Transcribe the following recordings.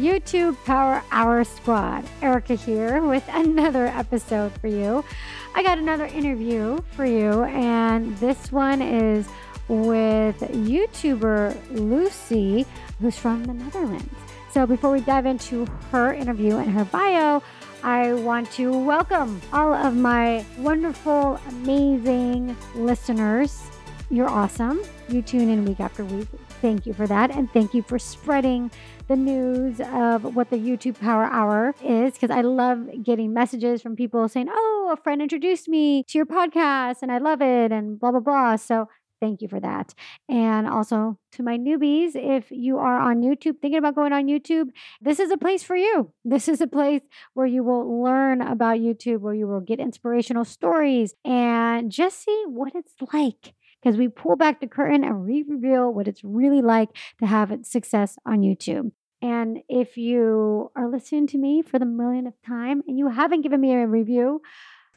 YouTube Power Hour Squad. Erica here with another episode for you. I got another interview for you, and this one is with YouTuber Lucy, who's from the Netherlands. So, before we dive into her interview and her bio, I want to welcome all of my wonderful, amazing listeners. You're awesome. You tune in week after week. Thank you for that. And thank you for spreading the news of what the YouTube Power Hour is because I love getting messages from people saying, Oh, a friend introduced me to your podcast and I love it and blah, blah, blah. So thank you for that. And also to my newbies, if you are on YouTube, thinking about going on YouTube, this is a place for you. This is a place where you will learn about YouTube, where you will get inspirational stories and just see what it's like because we pull back the curtain and re reveal what it's really like to have success on YouTube. And if you are listening to me for the millionth time and you haven't given me a review,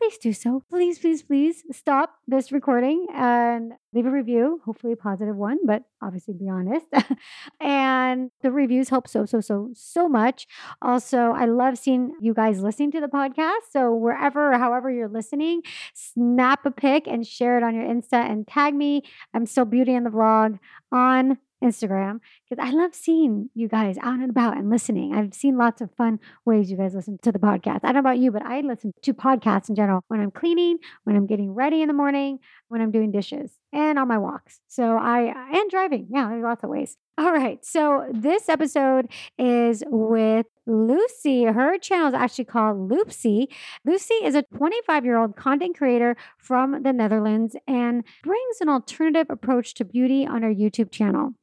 please do so. Please, please, please stop this recording and leave a review, hopefully a positive one, but obviously be honest. and the reviews help so, so, so, so much. Also, I love seeing you guys listening to the podcast. So wherever however you're listening, snap a pic and share it on your Insta and tag me. I'm still beauty in the vlog on Instagram because I love seeing you guys out and about and listening. I've seen lots of fun ways you guys listen to the podcast. I don't know about you, but I listen to podcasts in general when I'm cleaning, when I'm getting ready in the morning, when I'm doing dishes, and on my walks. So I and driving. Yeah, there's lots of ways. All right. So this episode is with Lucy. Her channel is actually called Loepsie. Lucy is a 25 year old content creator from the Netherlands and brings an alternative approach to beauty on her YouTube channel.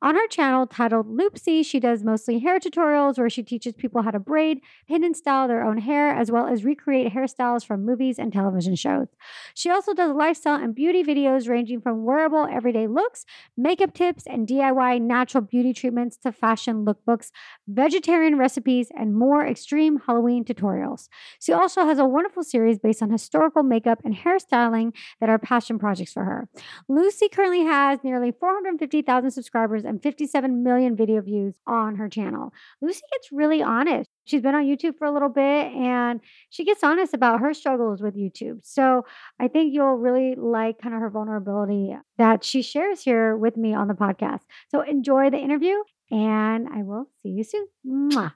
On her channel titled Loepsie, she does mostly hair tutorials where she teaches people how to braid, pin, and style their own hair, as well as recreate hairstyles from movies and television shows. She also does lifestyle and beauty videos ranging from wearable everyday looks, makeup tips, and DIY natural beauty treatments to fashion lookbooks, vegetarian recipes, and more extreme Halloween tutorials. She also has a wonderful series based on historical makeup and hairstyling that are passion projects for her. Lucy currently has nearly 450,000 subscribers and 57 million video views on her channel. Lucy gets really honest. She's been on YouTube for a little bit and she gets honest about her struggles with YouTube. So I think you'll really like kind of her vulnerability that she shares here with me on the podcast. So enjoy the interview and I will see you soon. Mwah.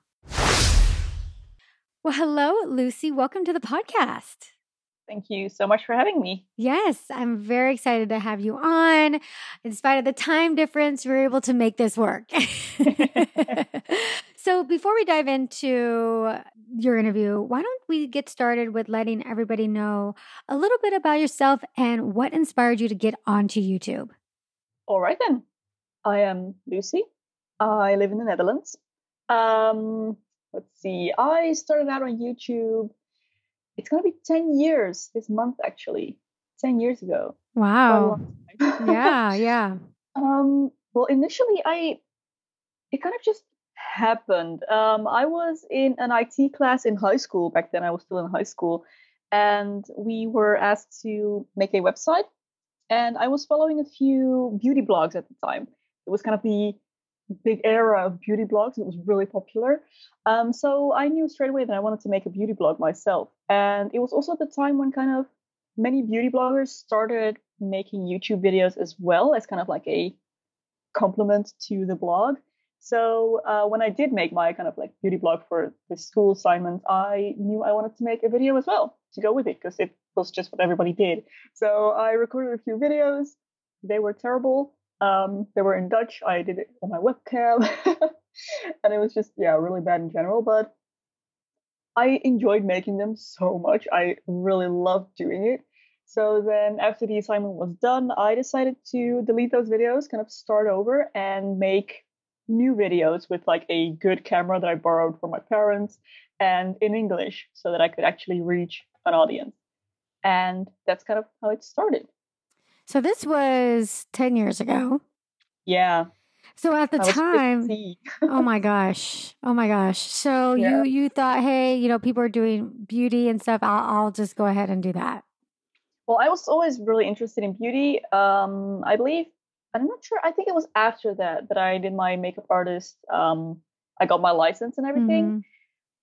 Well, hello, Lucy. Welcome to the podcast. Thank you so much for having me. Yes, I'm very excited to have you on. In spite of the time difference, we are able to make this work. so, before we dive into your interview, why don't we get started with letting everybody know a little bit about yourself and what inspired you to get onto YouTube? All right, then. I am Lucy. I live in the Netherlands. Um, let's see. I started out on YouTube it's going to be 10 years this month actually 10 years ago wow yeah yeah um well initially i it kind of just happened um i was in an it class in high school back then i was still in high school and we were asked to make a website and i was following a few beauty blogs at the time it was kind of the big era of beauty blogs. It was really popular. Um, so I knew straight away that I wanted to make a beauty blog myself. And it was also at the time when kind of many beauty bloggers started making YouTube videos as well as kind of like a complement to the blog. So uh, when I did make my kind of like beauty blog for the school assignment, I knew I wanted to make a video as well to go with it because it was just what everybody did. So I recorded a few videos. They were terrible. Um, they were in Dutch. I did it on my webcam, and it was just yeah really bad in general. But I enjoyed making them so much. I really loved doing it. So then after the assignment was done, I decided to delete those videos, kind of start over and make new videos with like a good camera that I borrowed from my parents and in English so that I could actually reach an audience. And that's kind of how it started. So this was 10 years ago. Yeah. So at the time, oh my gosh, oh my gosh. So yeah. you you thought, hey, you know, people are doing beauty and stuff. I'll, I'll just go ahead and do that. Well, I was always really interested in beauty. Um, I believe I'm not sure. I think it was after that that I did my makeup artist. Um, I got my license and everything. Mhm.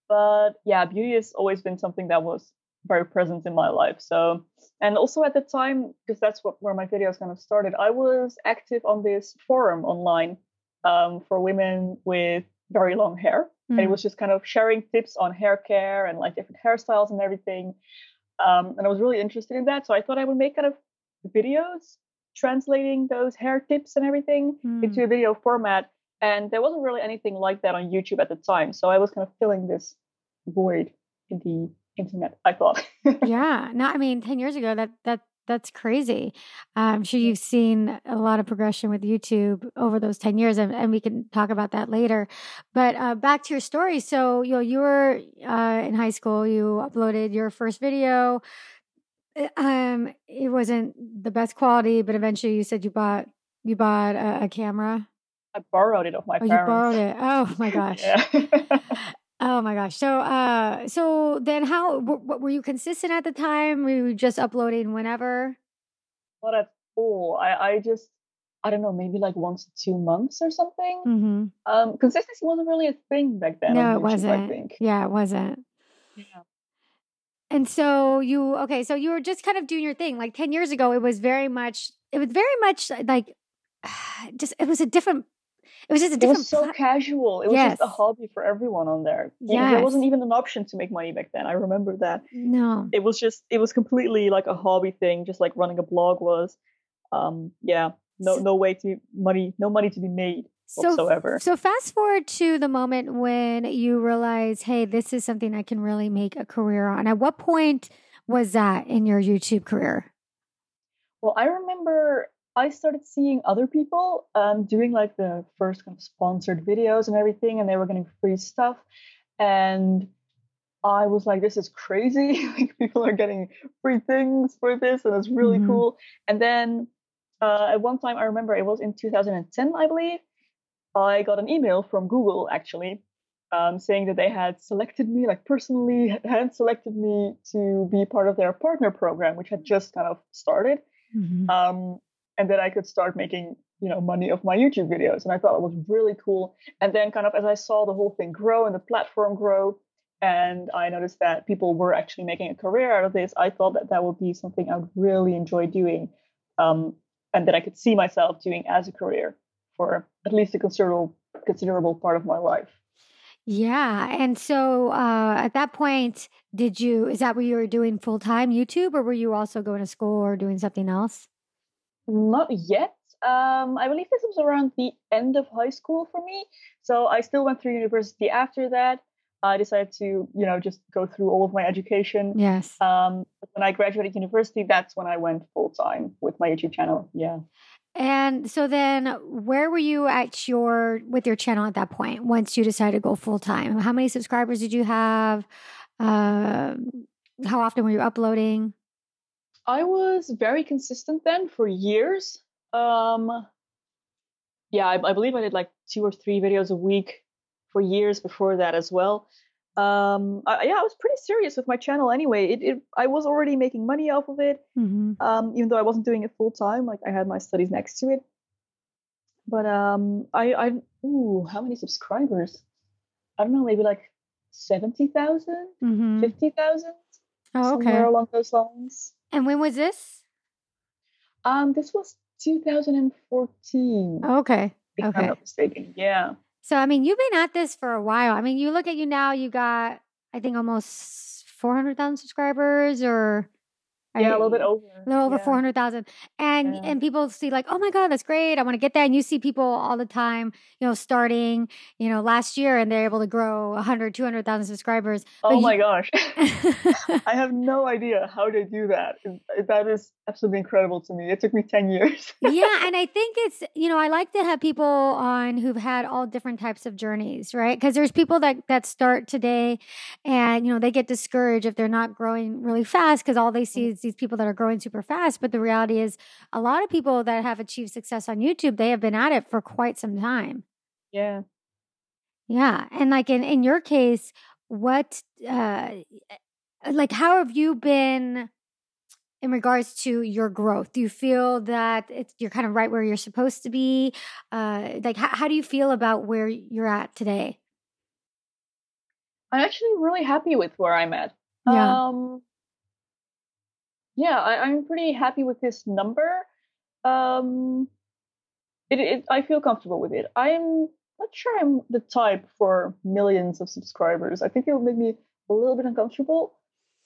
But yeah, beauty has always been something that was very present in my life. So, and also at the time, because that's what where my videos kind of started, I was active on this forum online um, for women with very long hair. And it Mm. was just kind of sharing tips on hair care and like different hairstyles and everything. Um, and I was really interested in that. So I thought I would make kind of videos translating those hair tips and everything Mm. into a video format. And there wasn't really anything like that on YouTube at the time. So I was kind of filling this void in the internet, I thought. yeah. No, I mean, 10 years ago, that, that, that's crazy. I'm sure you've seen a lot of progression with YouTube over those 10 years, and, and we can talk about that later. But uh, back to your story. So, you know, you were uh, in high school, you uploaded your first video. Uh, Um, it wasn't the best quality, but eventually you said you bought you bought a, a camera. I borrowed it off my Oh, you borrowed it. Oh my gosh. Oh my gosh. So, uh, so then how, w- w- were you consistent at the time? Were you just uploading whenever? Not at all. I, I just, I don't know, maybe like once to two months or something. Mm-hmm. Um, consistency wasn't really a thing back then. No, it wasn't. I think. Yeah, it wasn't. Yeah. And so you, okay, so you were just kind of doing your thing. Like 10 years ago, it was very much, it was very much like, just, it was a different, it was just a different It was so pla- casual. It was just a hobby for everyone on there. Yes. There wasn't even an option to make money back then. I remember that. no. It was just, it was completely like a hobby thing, just like running a blog was. Um, yeah, no, So- no way to money, no money to be made So, whatsoever. so fast forward to the moment when you realize, hey, this is something I can really make a career on. At what point was that in your YouTube career? Well, I remember I started seeing other people um, doing like the first kind of sponsored videos and everything, and they were getting free stuff. And I was like, this is crazy. like, people are getting free things for this, and it's really Mhm. cool. And then uh, at one time, I remember it was in 2010, I believe, I got an email from Google actually um, saying that they had selected me, like personally had selected me to be part of their partner program, which had just kind of started Mhm. um, and then I could start making you know money off my YouTube videos, and I thought it was really cool. And then kind of as I saw the whole thing grow and the platform grow, and I noticed that people were actually making a career out of this, I thought that that would be something I would really enjoy doing, um, and that I could see myself doing as a career for at least a considerable considerable part of my life. Yeah. And so uh, at that point, did you, is that what you were doing full time YouTube or were you also going to school or doing something else? Not yet. Um, I believe this was around the end of high school for me. So I still went through university after that. I decided to, you know, just go through all of my education. Yes. Um, but when I graduated university, that's when I went full time with my YouTube channel. Yeah. And so then where were you at your, with your channel at that point, once you decided to go full time? How many subscribers did you have? Um how often were you uploading? I was very consistent then for years. Um, yeah, I, I believe I did like two or three videos a week for years before that as well. Um, I, yeah, I was pretty serious with my channel anyway. It, it, I was already making money off of it, hmm um, even though I wasn't doing it full time. Like I had my studies next to it. But um, I, I, ooh, how many subscribers? I don't know, maybe like 70,000, hmm 50,000, Oh, okay. somewhere along those lines. And when was this? Um, this was 2014, Okay. if okay. I'm not mistaken. Yeah. So, I mean, you've been at this for a while. I mean, you look at you now, you got, I think, almost 400,000 subscribers or Yeah, a little bit over. a little over yeah. 400,000. And Yeah. and people see like, "Oh my god, that's great. I want to get that." And you see people all the time, you know, starting, you know, last year and they're able to grow 100, 200,000 subscribers. Oh my you- gosh. I have no idea how they do that. That is absolutely incredible to me. It took me 10 years. yeah, and I think it's, you know, I like to have people on who've had all different types of journeys, right? Because there's people that that start today and, you know, they get discouraged if they're not growing really fast because all they see Mm-hmm. Is these people that are growing super fast, but the reality is a lot of people that have achieved success on YouTube, they have been at it for quite some time. yeah. Yeah. And like in, in your case, what uh like how have you been in regards to your growth? Do you feel that it's, you're kind of right where you're supposed to be? Uh, like, how, how do you feel about where you're at today? I'm actually really happy with where I'm at. Yeah. Um, yeah, I, I'm pretty happy with this number. Um, it, it, I feel comfortable with it. I'm not sure I'm the type for millions of subscribers. I think it would make me a little bit uncomfortable.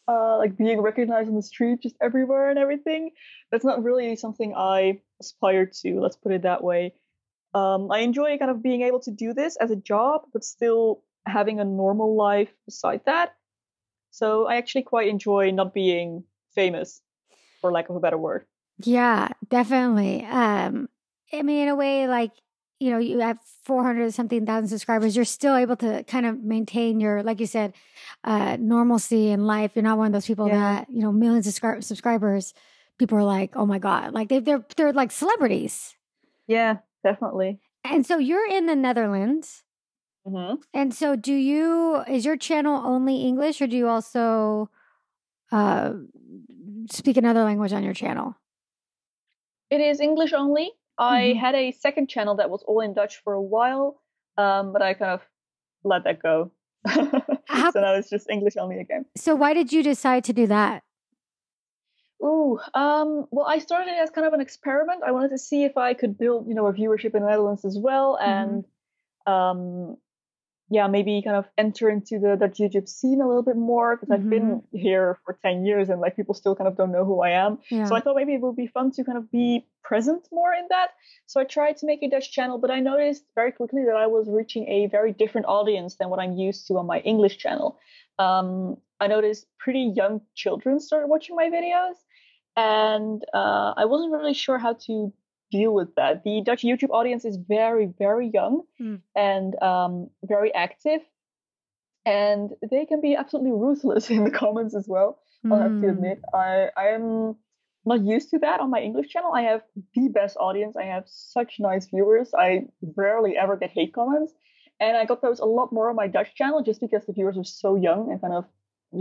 Uh, like being recognized on the street just everywhere and everything. That's not really something I aspire to. Let's put it that way. Um, I enjoy kind of being able to do this as a job, but still having a normal life beside that. So I actually quite enjoy not being famous, for lack of a better word. Yeah, definitely. Um, I mean, in a way, like you know, you have four hundred something thousand subscribers. You're still able to kind of maintain your, like you said, uh, normalcy in life. You're not one of those people Yeah. that you know millions of scri- subscribers. People are like, oh my god, like they, they're they're like celebrities. Yeah, definitely. And so you're in the Netherlands. hmm And so do you is your channel only English or do you also uh speak another language on your channel? It is English only. I Mhm. had a second channel that was all in Dutch for a while, um, but I kind of let that go. How- so now it's just English only again. So why did you decide to do that? Ooh, um, well, I started it as kind of an experiment. I wanted to see if I could build, you know, a viewership in the Netherlands as well, and um, yeah, maybe kind of enter into the Dutch YouTube scene a little bit more because I've been here for ten years and like people still kind of don't know who I am. Yeah. So I thought maybe it would be fun to kind of be present more in that. So I tried to make a Dutch channel, but I noticed very quickly that I was reaching a very different audience than what I'm used to on my English channel. Um, I noticed pretty young children started watching my videos, and uh, I wasn't really sure how to deal with that. The Dutch YouTube audience is very, very young Hmm. and um, very active, and they can be absolutely ruthless in the comments as well. I'll have to Mm. admit, I I am not used to that on my English channel. I have the best audience. I have such nice viewers. I rarely ever get hate comments, and I got those a lot more on my Dutch channel just because the viewers are so young and kind of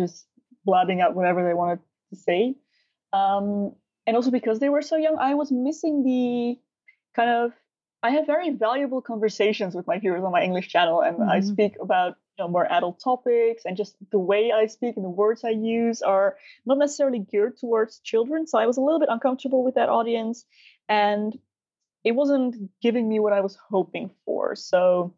just blabbing out whatever they wanted to say. Um, and also because they were so young, I was missing the kind of. I have very valuable conversations with my viewers on my English channel, and I Mhm. speak about you know more adult topics, and just the way I speak and the words I use are not necessarily geared towards children. So I was a little bit uncomfortable with that audience, and it wasn't giving me what I was hoping for. So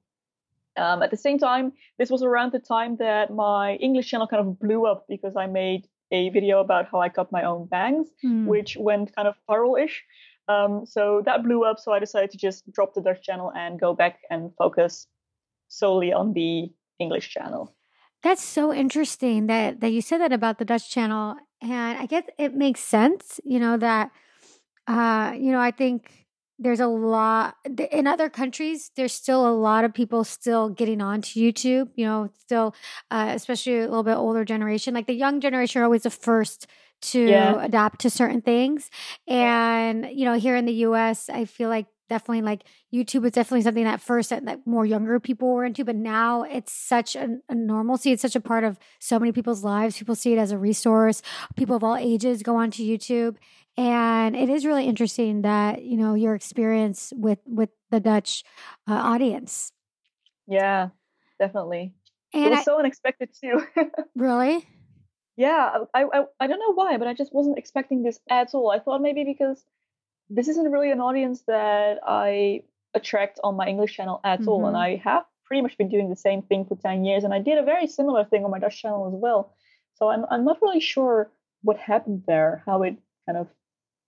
um, at the same time, this was around the time that my English channel kind of blew up because I made a video about how I cut my own bangs, Mm. which went kind of viral-ish. Um, so that blew up. So I decided to just drop the Dutch channel and go back and focus solely on the English channel. That's so interesting that that you said that about the Dutch channel, and I guess it makes sense. You know that, uh, you know, I think there's a lot in other countries. There's still a lot of people still getting onto YouTube. You know, still, uh, especially a little bit older generation. Like the young generation are always the first to Yeah. adapt to certain things, and you know, here in the U.S., I feel like definitely like YouTube was definitely something that first that, that more younger people were into, but now it's such a, a normalcy. It's such a part of so many people's lives. People see it as a resource. People of all ages go onto YouTube, and it is really interesting that you know your experience with with the Dutch uh, audience. Yeah, definitely. it was I, so unexpected too. really, yeah, I, I I don't know why, but I just wasn't expecting this at all. I thought maybe because this isn't really an audience that I attract on my English channel at all, and Mhm. I have pretty much been doing the same thing for ten years, and I did a very similar thing on my Dutch channel as well. So I'm I'm not really sure what happened there, how it kind of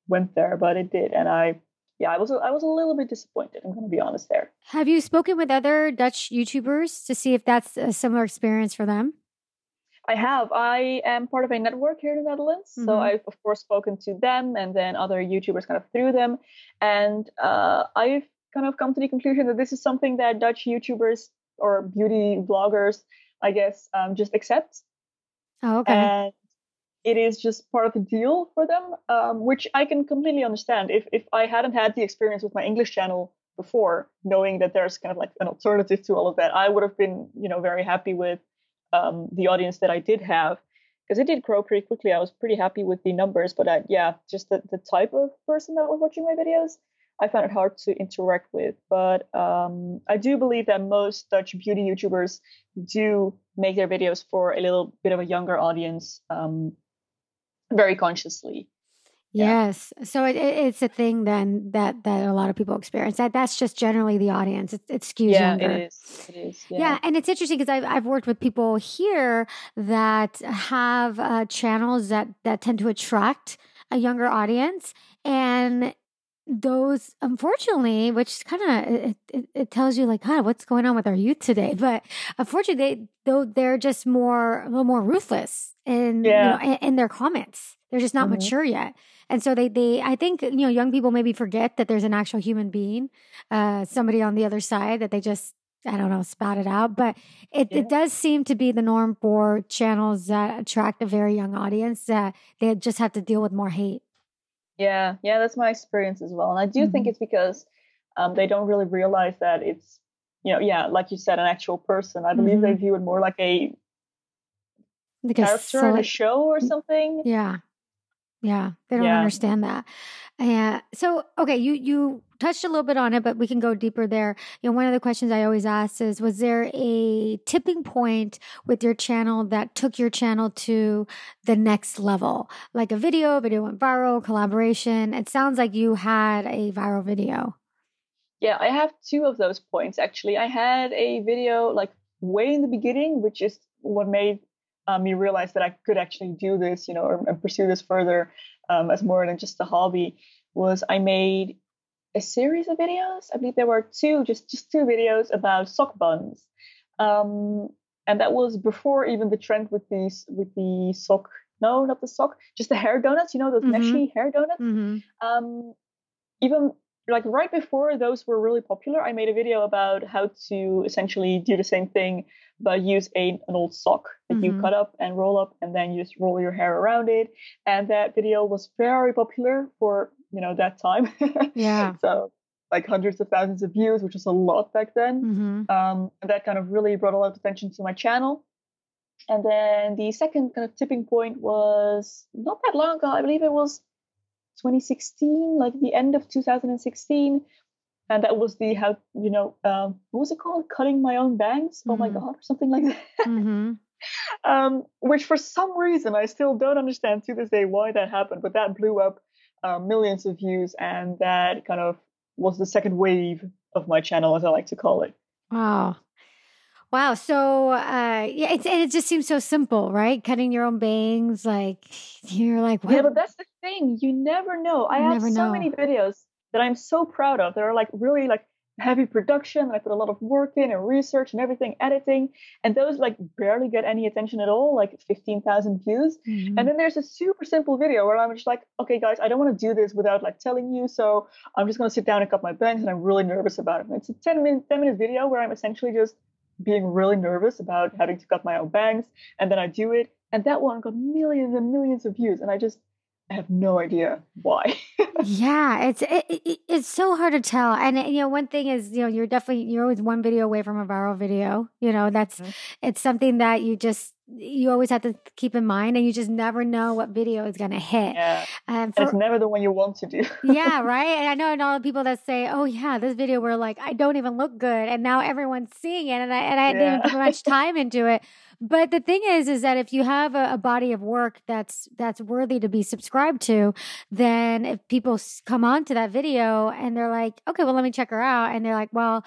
went there, but it did, and I yeah, I was I was a little bit disappointed. I'm going to be honest there. have you spoken with other Dutch YouTubers to see if that's a similar experience for them? I have. I am part of a network here in the Netherlands. So Mhm. I've, of course, spoken to them and then other YouTubers kind of through them. And uh, I've kind of come to the conclusion that this is something that Dutch YouTubers or beauty bloggers, I guess, um, just accept. Oh, okay. And it is just part of the deal for them, um, which I can completely understand. If, if I hadn't had the experience with my English channel before, knowing that there's kind of like an alternative to all of that, I would have been, you know, very happy with um, the audience that I did have. because it did grow pretty quickly. I was pretty happy with the numbers, but I, yeah, just the, the type of person that was watching my videos, I found it hard to interact with. But um, I do believe that most Dutch beauty YouTubers do make their videos for a little bit of a younger audience, um, very consciously. Yes. So it, it, it's a thing then that that a lot of people experience. That that's just generally the audience. It, it skews yeah, younger. it is. It is. Yeah. Yeah, and it's interesting because I've I've worked with people here that have uh, channels that that tend to attract a younger audience, and those unfortunately, which kind of it, it, it tells you like, God, what's going on with our youth today? But unfortunately, they though they're just more a little more ruthless in Yeah. you know in, in their comments. They're just not Mhm. mature yet. And so they, they, I think, you know, young people maybe forget that there's an actual human being, uh, somebody on the other side that they just, I don't know, spout it out. But it, Yeah. it does seem to be the norm for channels that attract a very young audience that they just have to deal with more hate. Yeah, yeah, that's my experience as well. And I do think Mhm. it's because um, they don't really realize that it's, you know, yeah, like you said, an actual person. I believe they Mhm. view it more like a Like a character in a show or something. Yeah. Yeah. They don't Yeah. understand that. Yeah. So, okay, you you touched a little bit on it, but we can go deeper there. You know, one of the questions I always ask is was there a tipping point with your channel that took your channel to the next level? Like a video, video went viral, collaboration. It sounds like you had a viral video. Yeah, I have two of those points actually. I had a video like way in the beginning, which is what made um, me realize that I could actually do this, you know, or, and pursue this further um, as more than just a hobby. Was I made a series of videos? I believe there were two, just just two videos about sock buns, um, and that was before even the trend with these with the sock. No, not the sock, just the hair donuts. You know those Mhm. meshy hair donuts Mm-hmm. um, even like right before those were really popular, I made a video about how to essentially do the same thing, but use a, an old sock that you Mhm. cut up and roll up, and then you just roll your hair around it. And that video was very popular for you know that time. Yeah. so like hundreds of thousands of views, which was a lot back then Mm-hmm. um, and that kind of really brought a lot of attention to my channel. And then the second kind of tipping point was not that long ago. I believe it was 2016, like the end of 2016. And that was the how you know um, what was it called? Cutting my own bangs. Oh my Mhm. god, or something like that. Mm-hmm. um, which for some reason I still don't understand to this day why that happened. But that blew up uh, millions of views, and that kind of was the second wave of my channel, as I like to call it. Wow. Wow. So, uh, yeah, it's, and it just seems so simple, right? Cutting your own bangs. Like, you're like, what? Yeah, but that's the thing. You never know. I You have so know. many videos that I'm so proud of. That are like really like heavy production. And I put a lot of work in and research and everything, editing, and those like barely get any attention at all, like fifteen thousand views. Mhm. And then there's a super simple video where I'm just like, okay, guys, I don't want to do this without like telling you, so I'm just gonna sit down and cut my bangs, and I'm really nervous about it. And it's a 10 minute 10 minute video where I'm essentially just being really nervous about having to cut my own bangs, and then I do it, and that one got millions and millions of views, and I just I have no idea why. yeah, it's it, it, it's so hard to tell. And you know, one thing is, you know, you're definitely you're always one video away from a viral video. You know, that's Mhm. it's something that you just you always have to keep in mind, and you just never know what video is going to hit. yeah, Um, and it's never the one you want to do. yeah, right. And I know and all the people that say, "Oh yeah, this video where like I don't even look good," and now everyone's seeing it, and I and I didn't even put much time into it. But the thing is, is that if you have a, a body of work that's that's worthy to be subscribed to, then if people come onto that video and they're like, "Okay, well, let me check her out," and they're like, "Well."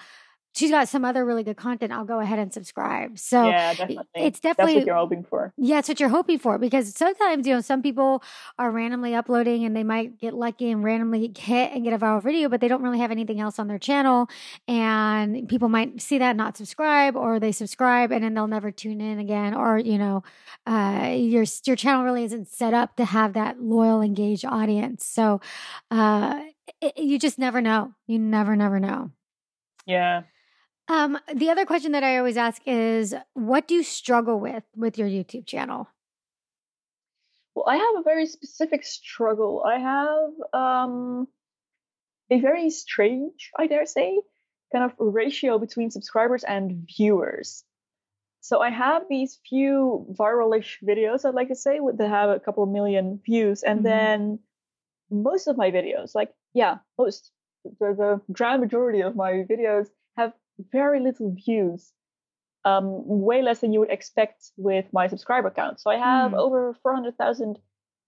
She's got some other really good content. I'll go ahead and subscribe. So yeah, definitely. it's definitely That's what you're hoping for. yeah, it's what you're hoping for because sometimes, you know, some people are randomly uploading and they might get lucky and randomly hit and get a viral video, but they don't really have anything else on their channel. And people might see that, not subscribe, or they subscribe and then they'll never tune in again. Or, you know, uh, your, your channel really isn't set up to have that loyal, engaged audience. So uh, it, you just never know. You never, never know. Yeah. Um, the other question that I always ask is what do you struggle with with your YouTube channel? Well, I have a very specific struggle. I have um, a very strange, I dare say, kind of ratio between subscribers and viewers. so I have these few viralish videos, I'd like to say, that have a couple of million views. And Mhm. then most of my videos, like, yeah, most, the, the grand majority of my videos very little views. Um, way less than you would expect with my subscriber count. So I have Mm. over 400,000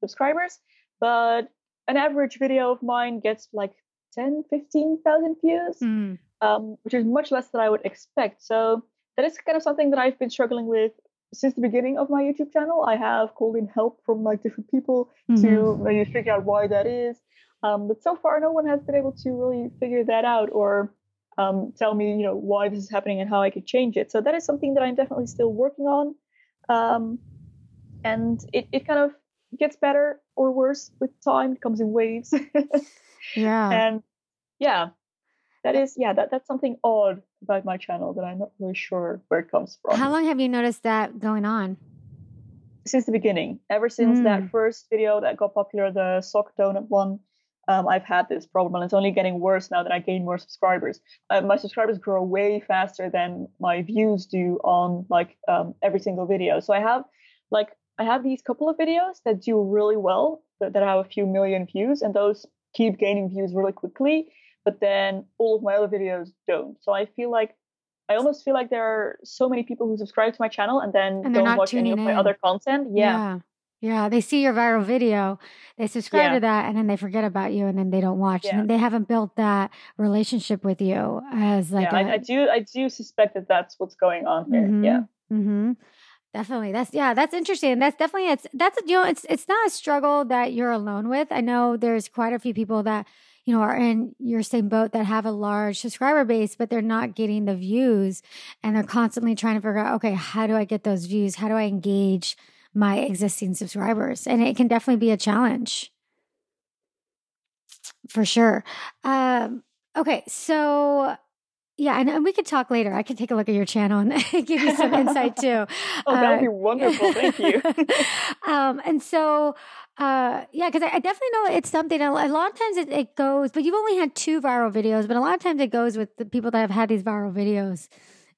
subscribers, but an average video of mine gets like 10, 15,000 views Mm. um, which is much less than I would expect. So that is kind of something that I've been struggling with since the beginning of my YouTube channel. I have called in help from like different people Mhm. to maybe figure out why that is. Um, but so far, no one has been able to really figure that out or um, tell me, you know, why this is happening and how I could change it. So that is something that I'm definitely still working on. Um, and it, it kind of gets better or worse with time. It comes in waves. Yeah. and yeah that is yeah that, that's something odd about my channel that i'm not really sure where it comes from How long have you noticed that going on? since the beginning ever since Mm. that first video that got popular the sock donut one um, i've had this problem and it's only getting worse now that i gain more subscribers. Uh, my subscribers grow way faster than my views do on like um, every single video. So i have like i have these couple of videos that do really well that, that have a few million views and those keep gaining views really quickly but then all of my other videos don't. So i feel like i almost feel like there are so many people who subscribe to my channel and then And don't watch any of my in. other content. Yeah. Yeah. Yeah, They see your viral video, they subscribe Yeah. to that, and then they forget about you, and then they don't watch, Yeah. and they haven't built that relationship with you as like yeah, I, I do I do suspect that that's what's going on here. Yeah. Mm-hmm. Definitely. That's yeah, that's interesting. That's definitely it's that's you know, it's it's not a struggle that you're alone with. I know there's quite a few people that, you know, are in your same boat that have a large subscriber base, but they're not getting the views and they're constantly trying to figure out, okay, how do I get those views? How do I engage my existing subscribers? And it can definitely be a challenge. For sure. Um, okay, so yeah, and, and we could talk later. I could take a look at your channel and give you some insight too. Oh, that would Uh, be wonderful. Thank you. um, and so, uh, yeah, because I, I definitely know it's something. A a lot of times it, it goes, but you've only had two viral videos, but a lot of times it goes with the people that have had these viral videos,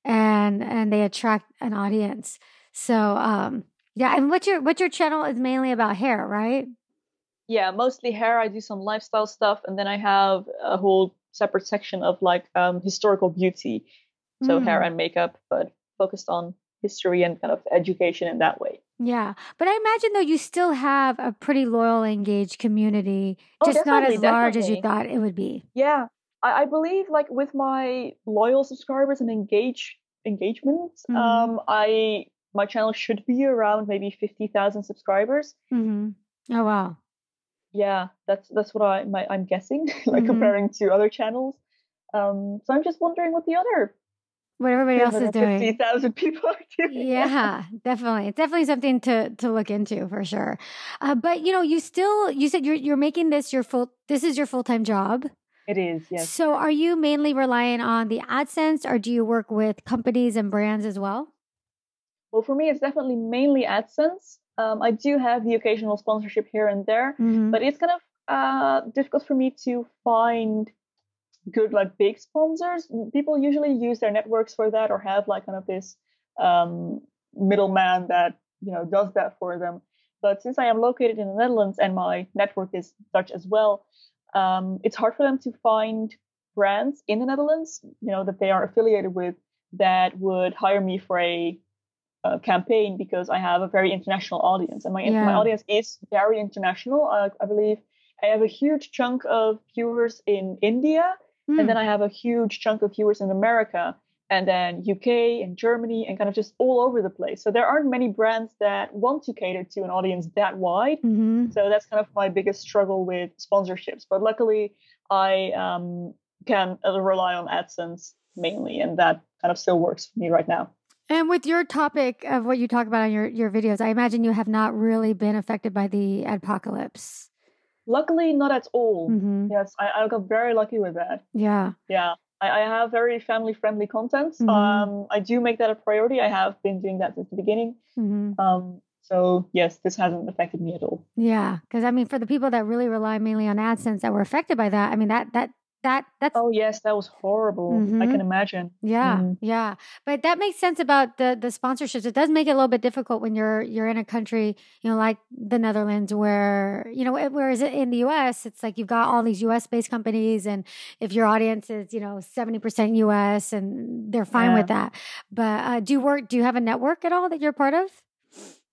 and and they attract an audience. So, um, yeah, and what's your what's your channel is mainly about hair, right? yeah, mostly hair. I do some lifestyle stuff, and then I have a whole separate section of like um, historical beauty, so hair Mm. and makeup, but focused on history and kind of education in that way. Yeah, but I imagine though you still have a pretty loyal, engaged community, Oh, just not as definitely, large as you thought it would be. Yeah, I, I believe like with my loyal subscribers and engage engagements, Mhm. um, I my channel should be around maybe fifty thousand subscribers. hmm Oh wow. Yeah, that's that's what I my, I'm guessing, like Mhm. comparing to other channels. Um, so I'm just wondering what the other What everybody else is doing. fifty thousand people are doing. Yeah, definitely. It's definitely something to to look into for sure. Uh, but you know, you still you said you're you're making this your full this is your full time job. it is. Yes. So are you mainly relying on the AdSense or do you work with companies and brands as well? Well, for me, it's definitely mainly AdSense. Um, I do have the occasional sponsorship here and there, Mhm. but it's kind of uh, difficult for me to find good like big sponsors. People usually use their networks for that or have like kind of this um, middleman that you know does that for them. But since I am located in the Netherlands and my network is Dutch as well, um, it's hard for them to find brands in the Netherlands, you know, that they are affiliated with that would hire me for a uh, campaign because I have a very international audience, and my Yeah. my audience is very international. Uh, I believe I have a huge chunk of viewers in India, Hmm. and then I have a huge chunk of viewers in America, and then UK and Germany, and kind of just all over the place. So there aren't many brands that want to cater to an audience that wide. Mhm. So that's kind of my biggest struggle with sponsorships. But luckily, I um, can uh, rely on AdSense mainly, and that kind of still works for me right now. And with your topic of what you talk about on your, your videos, I imagine you have not really been affected by the adpocalypse. Luckily, not at all. hmm Yes, I, I got very lucky with that. Yeah. Yeah, I, I have very family friendly content. Mhm. Um, I do make that a priority. I have been doing that since the beginning. hmm Um, so yes, this hasn't affected me at all. Yeah, because I mean, for the people that really rely mainly on AdSense that were affected by that, I mean that that that that's Oh yes, that was horrible. I Mhm. can imagine. yeah, Mhm. yeah. But that makes sense about the the sponsorships. It does make it a little bit difficult when you're you're in a country, you know, like the Netherlands, where you know, it- whereas in the U.S., it's like you've got all these U.S. based companies, and if your audience is you know seventy percent U.S. and they're fine with that. But uh, do you work? Do you have a network at all that you're part of?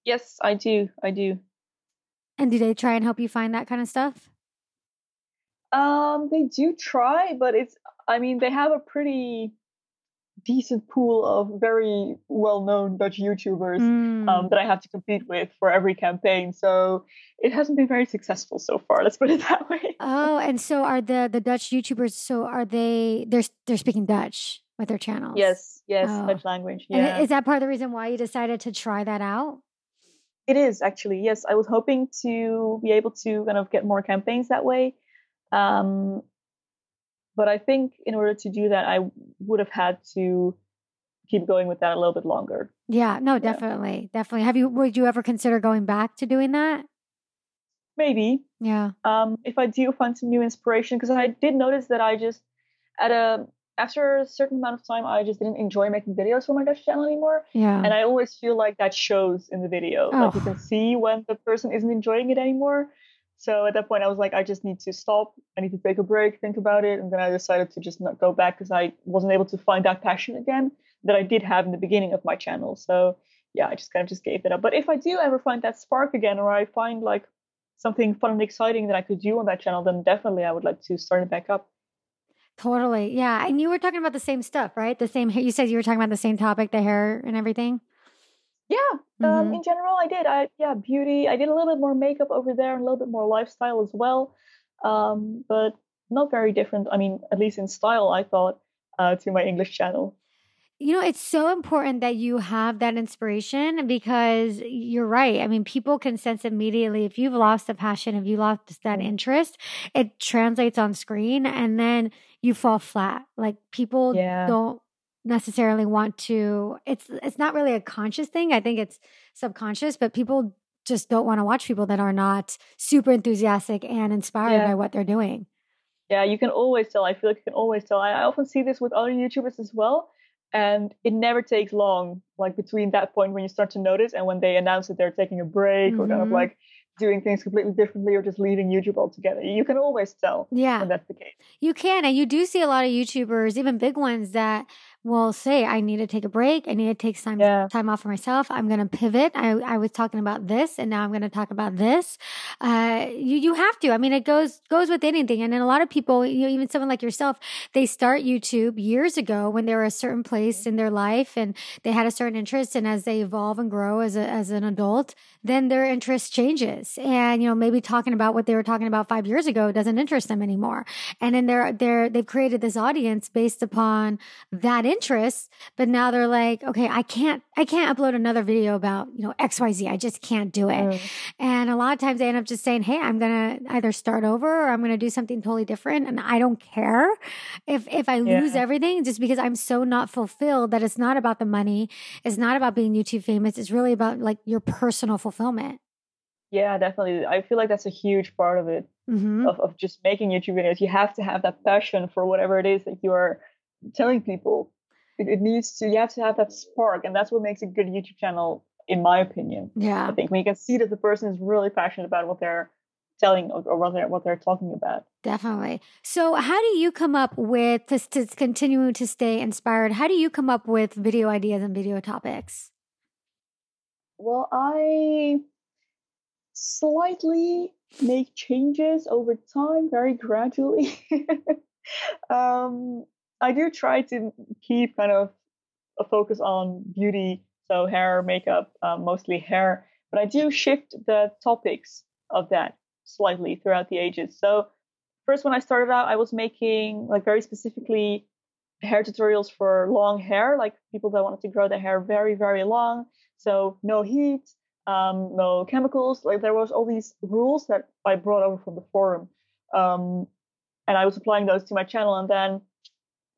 Yes, I do. I do. And do they try and help you find that kind of stuff? Um, they do try, but it's. I mean, they have a pretty decent pool of very well-known Dutch YouTubers Mm. um, that I have to compete with for every campaign. So it hasn't been very successful so far. Let's put it that way. Oh, and so are the the Dutch YouTubers? So are they? They're they're speaking Dutch with their channels. Yes, yes, Oh. Dutch language. And is that part of the reason why you decided to try that out? it is actually. Yes, I was hoping to be able to kind of get more campaigns that way. Um, but I think in order to do that, I would have had to keep going with that a little bit longer. Yeah, no, definitely, definitely. Have you? Would you ever consider going back to doing that? Maybe Yeah. um, if I do find some new inspiration, because I did notice that I just at a after a certain amount of time, I just didn't enjoy making videos for my Dutch channel anymore, Yeah. and I always feel like that shows in the video. Like you Oh. can see when the person isn't enjoying it anymore. So at that point, I was like, I just need to stop. I need to take a break, think about it, and then I decided to just not go back because I wasn't able to find that passion again that I did have in the beginning of my channel. So yeah, I just kind of just gave it up. But if I do ever find that spark again, or I find like something fun and exciting that I could do on that channel, then definitely I would like to start it back up. totally. Yeah. And you were talking about the same stuff, right? The same. You said you were talking about the same topic, the hair and everything. Yeah, um, Mhm. in general, I did. I yeah, beauty. I did a little bit more makeup over there, and a little bit more lifestyle as well, um, but not very different. I mean, at least in style, I thought uh, to my English channel. You know, it's so important that you have that inspiration because you're right. I mean, people can sense immediately if you've lost the passion, if you lost that interest, it translates on screen and then you fall flat. Like people Yeah. don't necessarily want to it's it's not really a conscious thing. I think it's subconscious, but people just don't want to watch people that are not super enthusiastic and inspired Yeah. by what they're doing. Yeah, you can always tell. I feel like you can always tell. I, I often see this with other YouTubers as well. And it never takes long, like between that point when you start to notice and when they announce that they're taking a break or kind of Mhm. like doing things completely differently or just leaving YouTube altogether. You can always tell Yeah. when that's the case. You can, and you do see a lot of YouTubers, even big ones, that will say, "I need to take a break. I need to take some Yeah. time off for myself. I'm going to pivot. I, I was talking about this, and now I'm going to talk about this." Uh, you you have to. I mean, it goes goes with anything, and then a lot of people, you know, even someone like yourself, they start YouTube years ago when they were a certain place in their life, and they had a certain interest, and as they evolve and grow as a, as an adult, then their interest changes, and you know, maybe talking about what they were talking about five years ago doesn't interest them anymore and then they're they're they've created this audience based upon that interest but now they're like okay i can't i can't upload another video about you know xyz i just can't do it Mm. and a lot of times they end up just saying hey i'm gonna either start over or i'm gonna do something totally different and i don't care if if i lose Yeah. everything just because i'm so not fulfilled that it's not about the money it's not about being youtube famous it's really about like your personal fulfillment Yeah, definitely. I feel like that's a huge part of it, hmm of, of just making YouTube videos. You have to have that passion for whatever it is that you are telling people. It, it needs to, you have to have that spark. And that's what makes a good YouTube channel, in my opinion. yeah I think when you can see that the person is really passionate about what they're telling or, what they're what they're talking about. Definitely. So, how do you come up with to, to continue to stay inspired? How do you come up with video ideas and video topics? Well, I slightly make changes over time, very gradually. um, I do try to keep kind of a focus on beauty, so hair, makeup, um, mostly hair, but I do shift the topics of that slightly throughout the ages. So, first, when I started out, I was making like very specifically hair tutorials for long hair, like people that wanted to grow their hair very, very long. So, no heat, um, no chemicals. Like there was all these rules that I brought over from the forum, um, and I was applying those to my channel. And then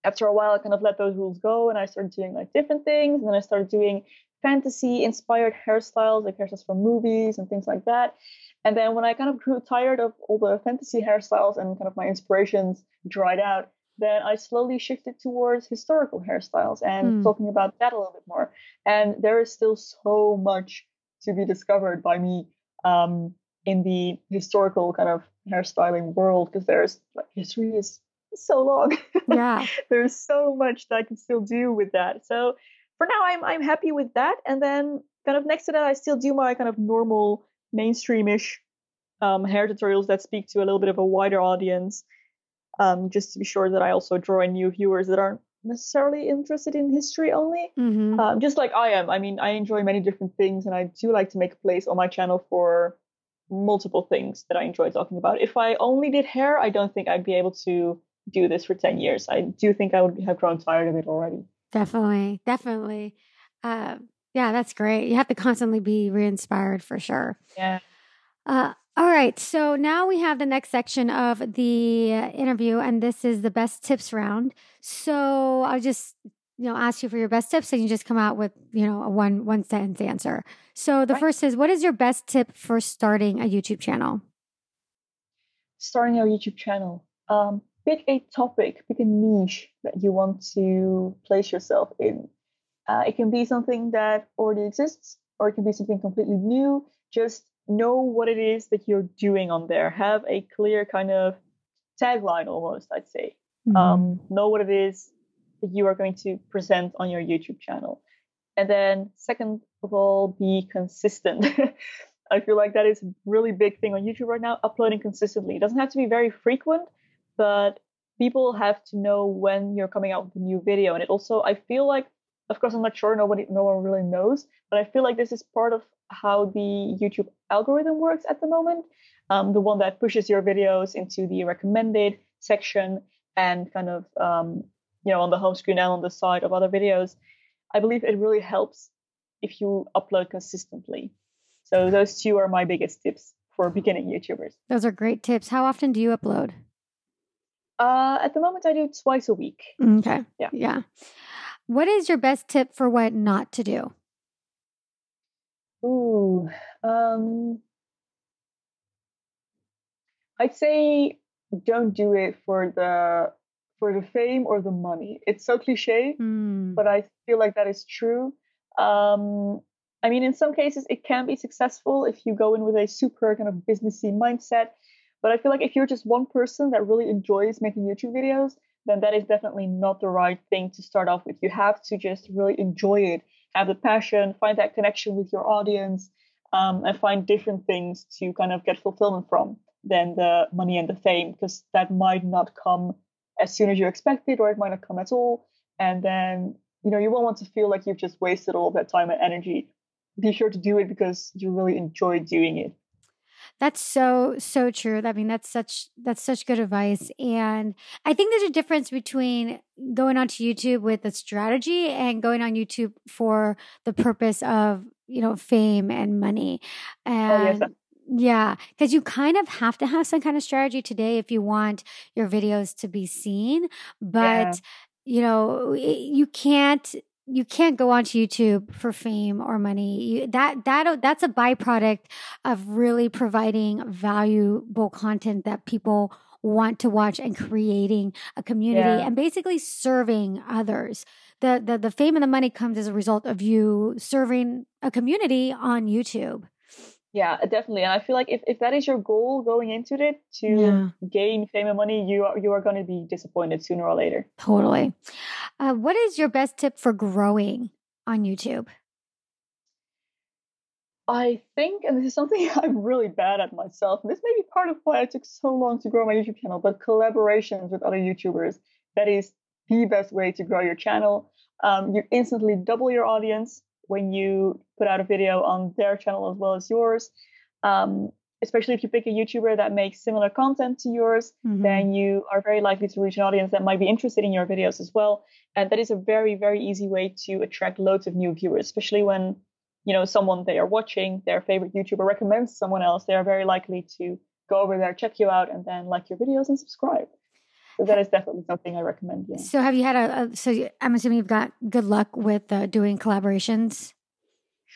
after a while, I kind of let those rules go, and I started doing like different things. And then I started doing fantasy inspired hairstyles, like hairstyles from movies and things like that. And then when I kind of grew tired of all the fantasy hairstyles and kind of my inspirations dried out, then I slowly shifted towards historical hairstyles and mm. talking about that a little bit more. And there is still so much to be discovered by me um, in the historical kind of hairstyling world because there's like history is so long. Yeah. there's so much that I can still do with that. So for now I'm I'm happy with that. And then kind of next to that I still do my kind of normal mainstreamish um, hair tutorials that speak to a little bit of a wider audience. Um, just to be sure that I also draw in new viewers that aren't necessarily interested in history only. Mm-hmm. Um, just like I am. I mean, I enjoy many different things, and I do like to make a place on my channel for multiple things that I enjoy talking about. If I only did hair, I don't think I'd be able to do this for 10 years. I do think I would have grown tired of it already. Definitely. Definitely. Uh, yeah, that's great. You have to constantly be re inspired for sure. Yeah. Uh, all right. So now we have the next section of the interview, and this is the best tips round. So I'll just you know ask you for your best tips and you just come out with you know a one one sentence answer so the right. first is what is your best tip for starting a youtube channel starting your youtube channel um, pick a topic pick a niche that you want to place yourself in uh, it can be something that already exists or it can be something completely new just know what it is that you're doing on there have a clear kind of tagline almost i'd say mm-hmm. um, know what it is that you are going to present on your YouTube channel. And then, second of all, be consistent. I feel like that is a really big thing on YouTube right now, uploading consistently. It doesn't have to be very frequent, but people have to know when you're coming out with a new video. And it also, I feel like, of course, I'm not sure, nobody, no one really knows, but I feel like this is part of how the YouTube algorithm works at the moment. Um, the one that pushes your videos into the recommended section and kind of um, you know on the home screen and on the side of other videos. I believe it really helps if you upload consistently. So those two are my biggest tips for beginning youtubers. Those are great tips. How often do you upload uh, at the moment i do twice a week okay yeah yeah what is your best tip for what not to do ooh um i'd say don't do it for the for the fame or the money. It's so cliche, mm. but I feel like that is true. Um, I mean, in some cases, it can be successful if you go in with a super kind of businessy mindset. But I feel like if you're just one person that really enjoys making YouTube videos, then that is definitely not the right thing to start off with. You have to just really enjoy it, have the passion, find that connection with your audience, um, and find different things to kind of get fulfillment from than the money and the fame, because that might not come as soon as you expected, or it might not come at all. And then, you know, you won't want to feel like you've just wasted all that time and energy. Be sure to do it because you really enjoy doing it. That's so so true. I mean, that's such that's such good advice. And I think there's a difference between going onto YouTube with a strategy and going on YouTube for the purpose of, you know, fame and money. And oh, yes, uh yeah, because you kind of have to have some kind of strategy today if you want your videos to be seen. But, yeah. you know, you can't you can't go onto YouTube for fame or money. You, that that that's a byproduct of really providing valuable content that people want to watch and creating a community yeah. and basically serving others. The, the the fame and the money comes as a result of you serving a community on YouTube. Yeah, definitely. And I feel like if, if that is your goal going into it to yeah. gain fame and money, you are you are going to be disappointed sooner or later. Totally. Uh, what is your best tip for growing on YouTube? I think, and this is something I'm really bad at myself, and this may be part of why I took so long to grow my YouTube channel, but collaborations with other YouTubers. That is the best way to grow your channel. Um, you instantly double your audience when you put out a video on their channel as well as yours. Um, especially if you pick a YouTuber that makes similar content to yours, mm-hmm. then you are very likely to reach an audience that might be interested in your videos as well. And that is a very, very easy way to attract loads of new viewers, especially when you know someone they are watching, their favorite YouTuber recommends someone else. They are very likely to go over there, check you out, and then like your videos and subscribe. So that is definitely something I recommend. Yeah. So have you had a, a so I'm assuming you've got good luck with uh, doing collaborations.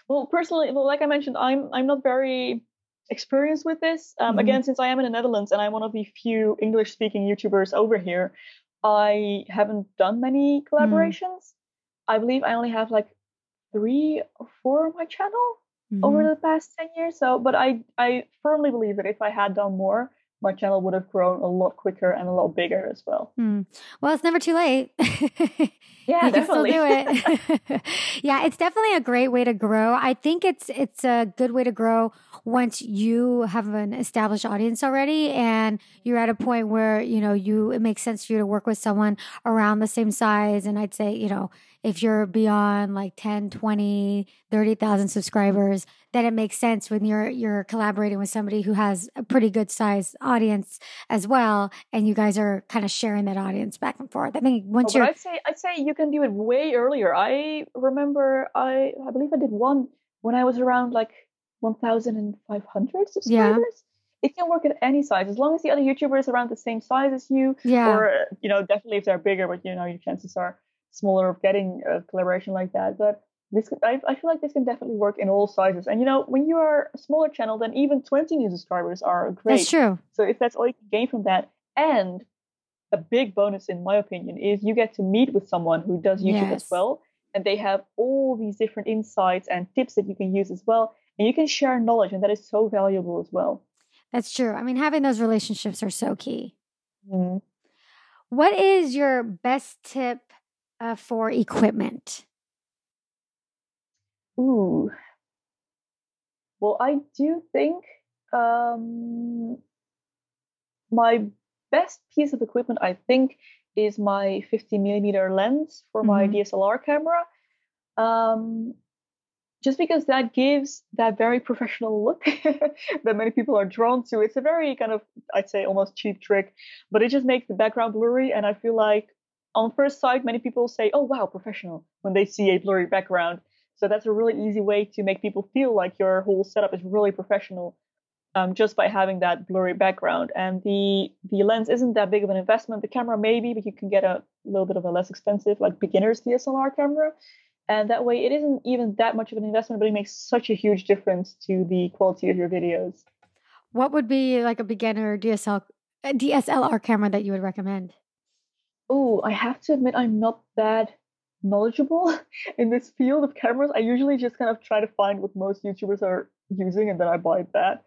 Well, personally, well, like I mentioned, I'm I'm not very experienced with this. Um, Mhm. Again, since I am in the Netherlands and I'm one of the few English-speaking YouTubers over here, I haven't done many collaborations. I believe I only have like three or four on my channel over Mhm. the past 10 years. So, but I, I firmly believe that if I had done more, my channel would have grown a lot quicker and a lot bigger as well. Hmm. Well, it's never too late. Yeah, you can still definitely. do it. yeah, it's definitely a great way to grow. I think it's it's a good way to grow once you have an established audience already and you're at a point where, you know, you it makes sense for you to work with someone around the same size and I'd say, you know, if you're beyond like 10, 20, 30,000 subscribers, then it makes sense when you're you're collaborating with somebody who has a pretty good size audience as well and you guys are kind of sharing that audience back and forth. I think Oh, once but you're I'd say I'd say you can do it way earlier. I remember I I believe I did one when I was around like 1,500 subscribers. It can work at any size as long as the other YouTuber is around the same size as you, yeah. or you know definitely if they're bigger, but you know your chances are smaller of getting a collaboration like that. But this I, I feel like this can definitely work in all sizes. And you know when you are a smaller channel, then even 20 new subscribers are great. That's true. So if that's all you can gain from that, and a big bonus in my opinion is you get to meet with someone who does YouTube Yes. as well, and they have all these different insights and tips that you can use as well, and you can share knowledge, and that is so valuable as well. That's true. I mean, having those relationships are so key. Mhm. What is your best tip uh, for equipment? Ooh. Well, I do think um, my best piece of equipment, I think, is my 50 millimeter lens for my Mhm. DSLR camera. Um, just because that gives that very professional look that many people are drawn to. It's a very kind of, I'd say, almost cheap trick, but it just makes the background blurry. And I feel like on first sight, many people say, oh, wow, professional, when they see a blurry background. So that's a really easy way to make people feel like your whole setup is really professional. Um, just by having that blurry background, and the the lens isn't that big of an investment. The camera maybe, but you can get a little bit of a less expensive, like beginner's DSLR camera, and that way it isn't even that much of an investment, but it makes such a huge difference to the quality of your videos. What would be like a beginner DSL DSLR camera that you would recommend? Oh, I have to admit I'm not that knowledgeable in this field of cameras. I usually just kind of try to find what most YouTubers are using and then I buy that.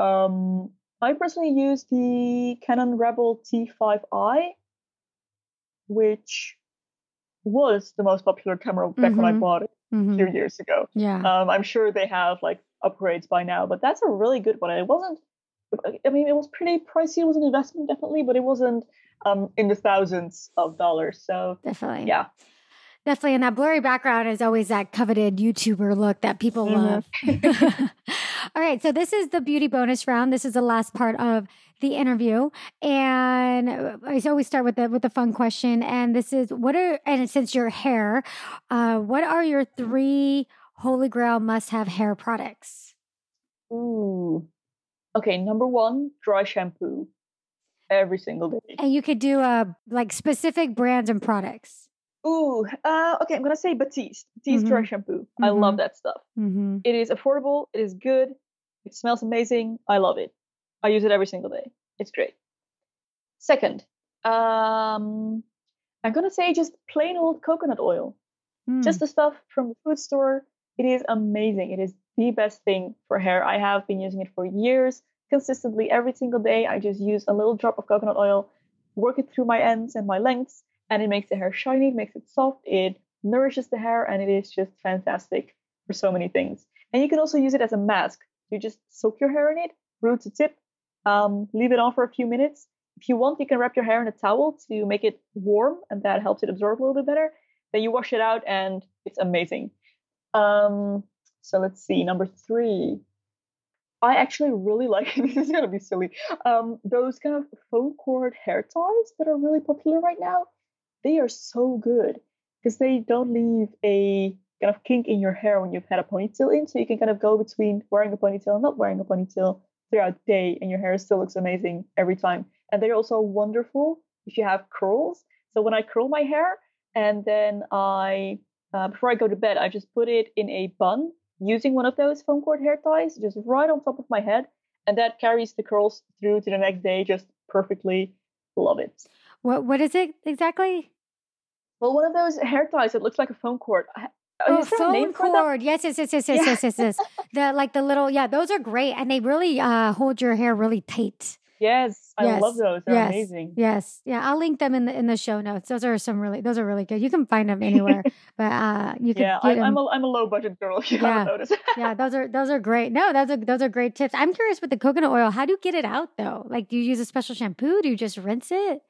Um, I personally use the Canon Rebel T5i, which was the most popular camera back when I Mhm. bought it a Mhm. few years ago. Yeah. Um, I'm sure they have like upgrades by now, but that's a really good one. It wasn't. I mean, it was pretty pricey. It was an investment, definitely, but it wasn't um, in the thousands of dollars. So Definitely. yeah, Definitely. And that blurry background is always that coveted YouTuber look that people Mhm. love. All right. So this is the beauty bonus round. This is the last part of the interview. And I always start with the with the fun question. And this is what are and since your hair, uh, what are your three holy grail must have hair products? ooh. Okay, number one, dry shampoo every single day. And you could do uh like specific brands and products. Ooh, uh, okay, I'm gonna say Batiste. Batiste dry shampoo. I love that stuff. Mm-hmm. It is affordable. It is good. It smells amazing. I love it. I use it every single day. It's great. Second, um, I'm gonna say just plain old coconut oil. Mm. Just the stuff from the food store. It is amazing. It is the best thing for hair. I have been using it for years, consistently every single day. I just use a little drop of coconut oil, work it through my ends and my lengths, and it makes the hair shiny, it makes it soft, it nourishes the hair, and it is just fantastic for so many things. And you can also use it as a mask. You just soak your hair in it, root to tip, um, leave it on for a few minutes. If you want, you can wrap your hair in a towel to make it warm, and that helps it absorb a little bit better. Then you wash it out, and it's amazing. Um, so let's see, number three. I actually really like this is gonna be silly. Um, those kind of foam cord hair ties that are really popular right now. They are so good because they don't leave a kind of kink in your hair when you've had a ponytail in, so you can kind of go between wearing a ponytail and not wearing a ponytail throughout the day, and your hair still looks amazing every time. And they're also wonderful if you have curls. So when I curl my hair and then I uh, before I go to bed, I just put it in a bun using one of those foam cord hair ties just right on top of my head, and that carries the curls through to the next day just perfectly. Love it. What what is it exactly? Well, one of those hair ties that looks like a phone cord. Oh, phone cord. Yes, yes, yes, yes, yes, yes, yes, yes. the like the little yeah, those are great, and they really uh, hold your hair really tight. Yes, I Yes, love those. They're yes, amazing. Yes, yeah, I'll link them in the in the show notes. Those are some really those are really good. You can find them anywhere, but uh, you can Yeah, I, them. I'm a I'm a low budget girl. If you Yeah. yeah, those are those are great. No, those are those are great tips. I'm curious with the coconut oil. How do you get it out though? Like, do you use a special shampoo? Do you just rinse it?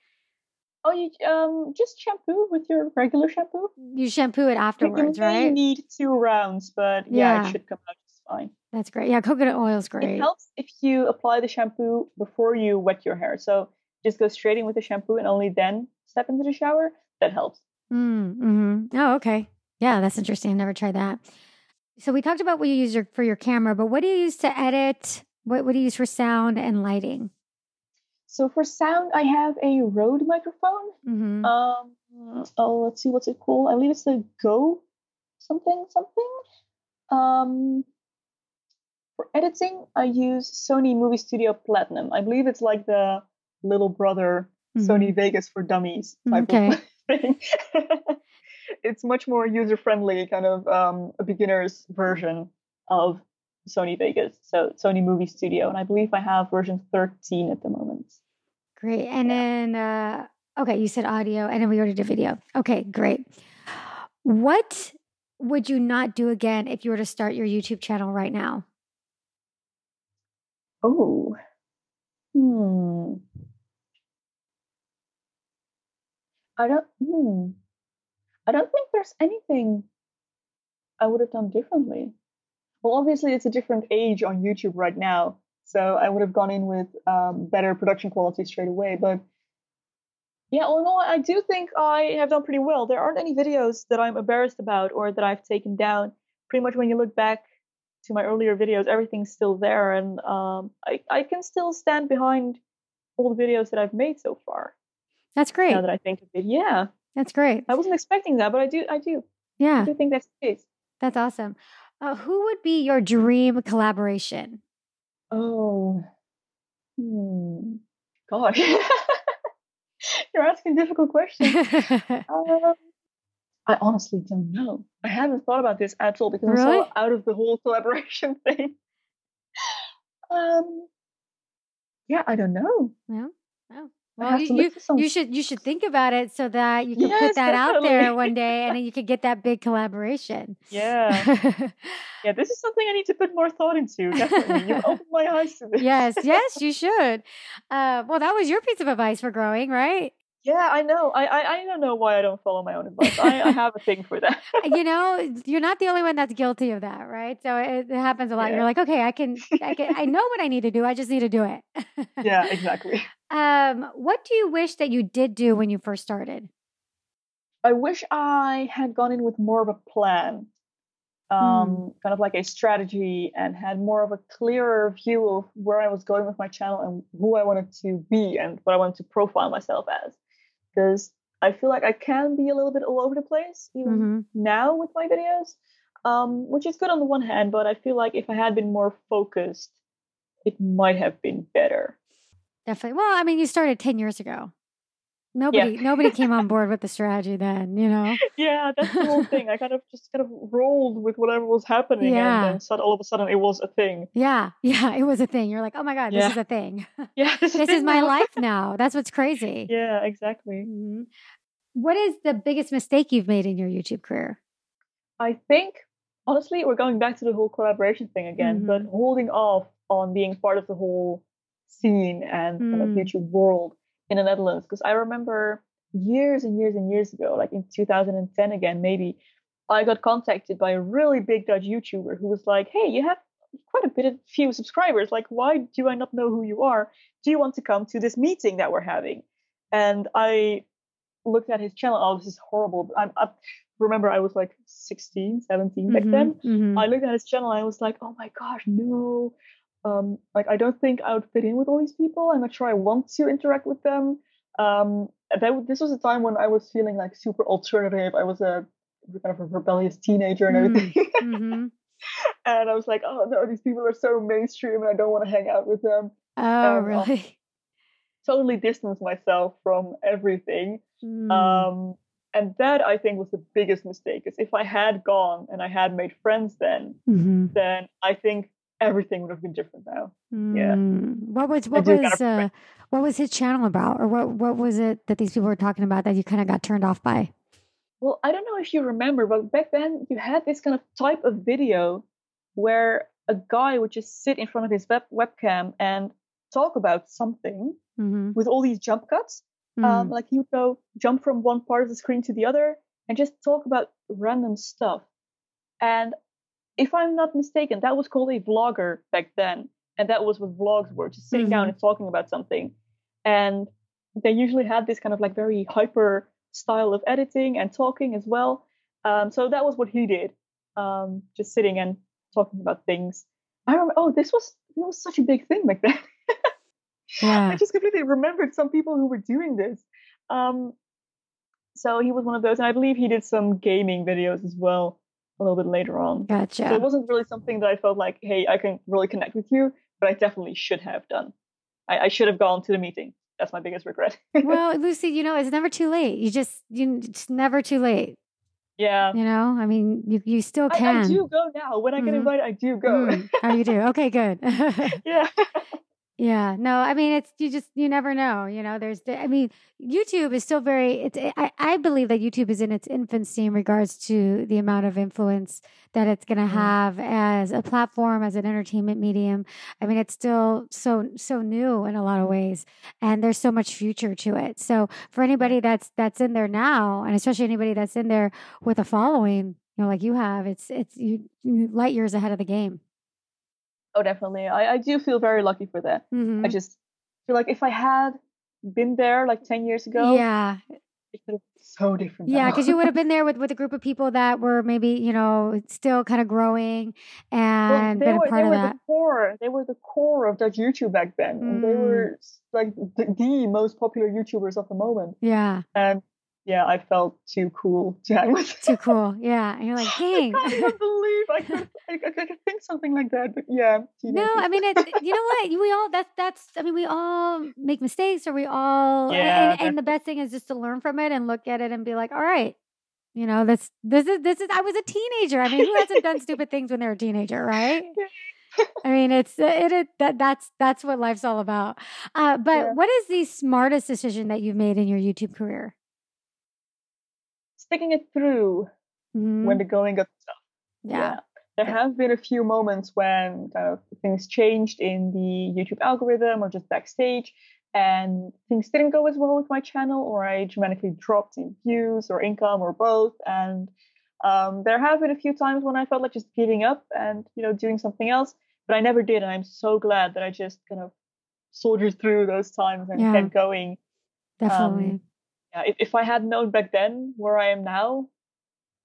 oh, you um just shampoo with your regular shampoo. You shampoo it afterwards, you may right? need two rounds, but yeah, Yeah. it should come out fine. That's great. Yeah, coconut oil is great. It helps if you apply the shampoo before you wet your hair. So just go straight in with the shampoo and only then step into the shower. That helps. Mm, hmm Oh, okay. Yeah, that's interesting. I've never tried that. So we talked about what you use your, for your camera, but what do you use to edit? What, what do you use for sound and lighting? So for sound, I have a Rode microphone. hmm Um, oh, let's see, what's it called? I believe it's the Go something something. Um, for editing, I use Sony Movie Studio Platinum. I believe it's like the little brother Sony Vegas for Dummies type Okay. of thing. it's much more user friendly, kind of um, a beginner's version of Sony Vegas. So Sony Movie Studio, and I believe I have version 13 at the moment. Great. And then, uh, okay, you said audio, and then we already did video. Okay, great. What would you not do again if you were to start your YouTube channel right now? Oh. Hmm. I don't hmm. I don't think there's anything I would have done differently. Well, obviously it's a different age on YouTube right now, so I would have gone in with um, better production quality straight away. But yeah, all in all, I do think I have done pretty well. There aren't any videos that I'm embarrassed about or that I've taken down. Pretty much when you look back to my earlier videos, everything's still there, and um, I, I can still stand behind all the videos that I've made so far. That's great. Now that I think of it, yeah, That's great. I wasn't expecting that, but I do, I do, Yeah, I do think that's the case. that's awesome. Uh, who would be your dream collaboration? Oh, hmm. gosh, you're asking difficult questions. Um, I honestly don't know. I haven't thought about this at all because I'm so out of the whole collaboration thing. Um, yeah, I don't know. no, no. I Well, you, you, you should you should think about it so that you can Yes, put that out there one day, and then you could get that big collaboration. Yeah, yeah. This is something I need to put more thought into. Definitely, you've opened my eyes to this. yes, yes, you should. Uh, well, that was your piece of advice for growing, right? Yeah, I know. I, I I don't know why I don't follow my own advice. I, I have a thing for that. you know, you're not the only one that's guilty of that, right? So it, it happens a lot. You're like, okay, I can, I can, I know what I need to do. I just need to do it. yeah, exactly. Um, what do you wish that you did do when you first started? I wish I had gone in with more of a plan, um, kind of like a strategy, and had more of a clearer view of where I was going with my channel and who I wanted to be and what I wanted to profile myself as. Because I feel like I can be a little bit all over the place even hmm now with my videos, um, which is good on the one hand, but I feel like if I had been more focused, it might have been better. Definitely. Well, I mean, you started ten years ago. Nobody, nobody came on board with the strategy then. You know. Yeah, that's the whole thing. I kind of just kind of rolled with whatever was happening, Yeah. and then all of a sudden it was a thing. Yeah, yeah, it was a thing. You're like, oh my god, this is a thing. Yeah, this, this is my life now. That's what's crazy. Yeah, exactly. Mhm. What is the biggest mistake you've made in your YouTube career? I think honestly, we're going back to the whole collaboration thing again, but Mm-hmm. holding off on being part of the whole scene and kind of Mm. YouTube world in the Netherlands. Because I remember years and years and years ago, like in 2010 again, maybe, I got contacted by a really big Dutch YouTuber who was like, "Hey, you have quite a bit of few subscribers. Like, why do I not know who you are? Do you want to come to this meeting that we're having?" And I looked at his channel. Oh, this is horrible. I'm, I remember I was like 16, 17 back Mhm, then. mhm. I looked at his channel and I was like, oh my gosh, no. Um, like I don't think I would fit in with all these people. I'm not sure I want to interact with them. Um, that this was a time when I was feeling like super alternative. I was a kind of a rebellious teenager and Mm, everything. Mhm. and I was like, oh no, these people are so mainstream, and I don't want to hang out with them. Oh, Um, really? Totally distance myself from everything. Mm. Um, and that I think was the biggest mistake. Is if I had gone and I had made friends then, Mhm. then I think everything would have been different now. yeah. Mm. What was what do kind was of uh, what was his channel about, or what what was it that these people were talking about that you kind of got turned off by? Well, I don't know if you remember, but back then you had this kind of type of video where a guy would just sit in front of his web- webcam and talk about something Mm-hmm. with all these jump cuts. Um, like he would go jump from one part of the screen to the other and just talk about random stuff. And if I'm not mistaken, that was called a vlogger back then. And that was what vlogs were, just sitting down Mhm. and talking about something. And they usually had this kind of like very hyper style of editing and talking as well. Um, so that was what he did, um, just sitting and talking about things. I remember, oh, this was this was such a big thing back then. yeah. I just completely remembered some people who were doing this. Um, so he was one of those, and I believe he did some gaming videos as well a little bit later on. So it wasn't really something that I felt like, hey, I can really connect with you, but I definitely should have done. I, I should have gone to the meeting. That's my biggest regret. well, Lucy, you know, it's never too late. You just you it's never too late. yeah. You know, I mean, you you still can. I do go now. When I get Mhm. invited, I do go. Mm. Oh, you do. Okay, good. yeah. Yeah, no, I mean it's you just you never know, you know. There's I mean YouTube is still very it's I I believe that YouTube is in its infancy in regards to the amount of influence that it's going to Mhm. have as a platform as an entertainment medium. I mean it's still so so new in a lot of ways and there's so much future to it. So for anybody that's that's in there now and especially anybody that's in there with a following, you know, like you have, it's it's you, you light years ahead of the game. Oh, definitely. I, I do feel very lucky for that. Mhm. I just feel like if I had been there like 10 years ago, Yeah, it could have so different. Yeah, because you would have been there with, with a group of people that were maybe, you know, still kind of growing Well, and they been a were, part they of were that. the core. They were the core of Dutch YouTube back then. And they Mm. were like the, the most popular YouTubers of the moment. Yeah, And yeah, I felt too cool to hang with. too cool. Yeah. And you're like, dang. I can't believe I could, I, I could think something like that. But yeah. No, I mean, it, you know what? We all, that's, that's, I mean, we all make mistakes or we all, Yeah, and, and the best thing is just to learn from it and look at it and be like, all right, you know, this, this is, this is, I was a teenager. I mean, who hasn't done stupid things when they're a teenager, right? I mean, it's, it, it, that, that's, that's what life's all about. Uh, but Yeah. what is the smartest decision that you've made in your YouTube career? Sticking it through Mhm. when the going got tough. yeah. There have been a few moments when kind of things changed in the YouTube algorithm or just backstage, and things didn't go as well with my channel, or I dramatically dropped in views or income or both. And um, there have been a few times when I felt like just giving up and you know doing something else, but I never did, and I'm so glad that I just kind of soldiered through those times and Yeah. kept going. Definitely. Yeah, if, if I had known back then where I am now,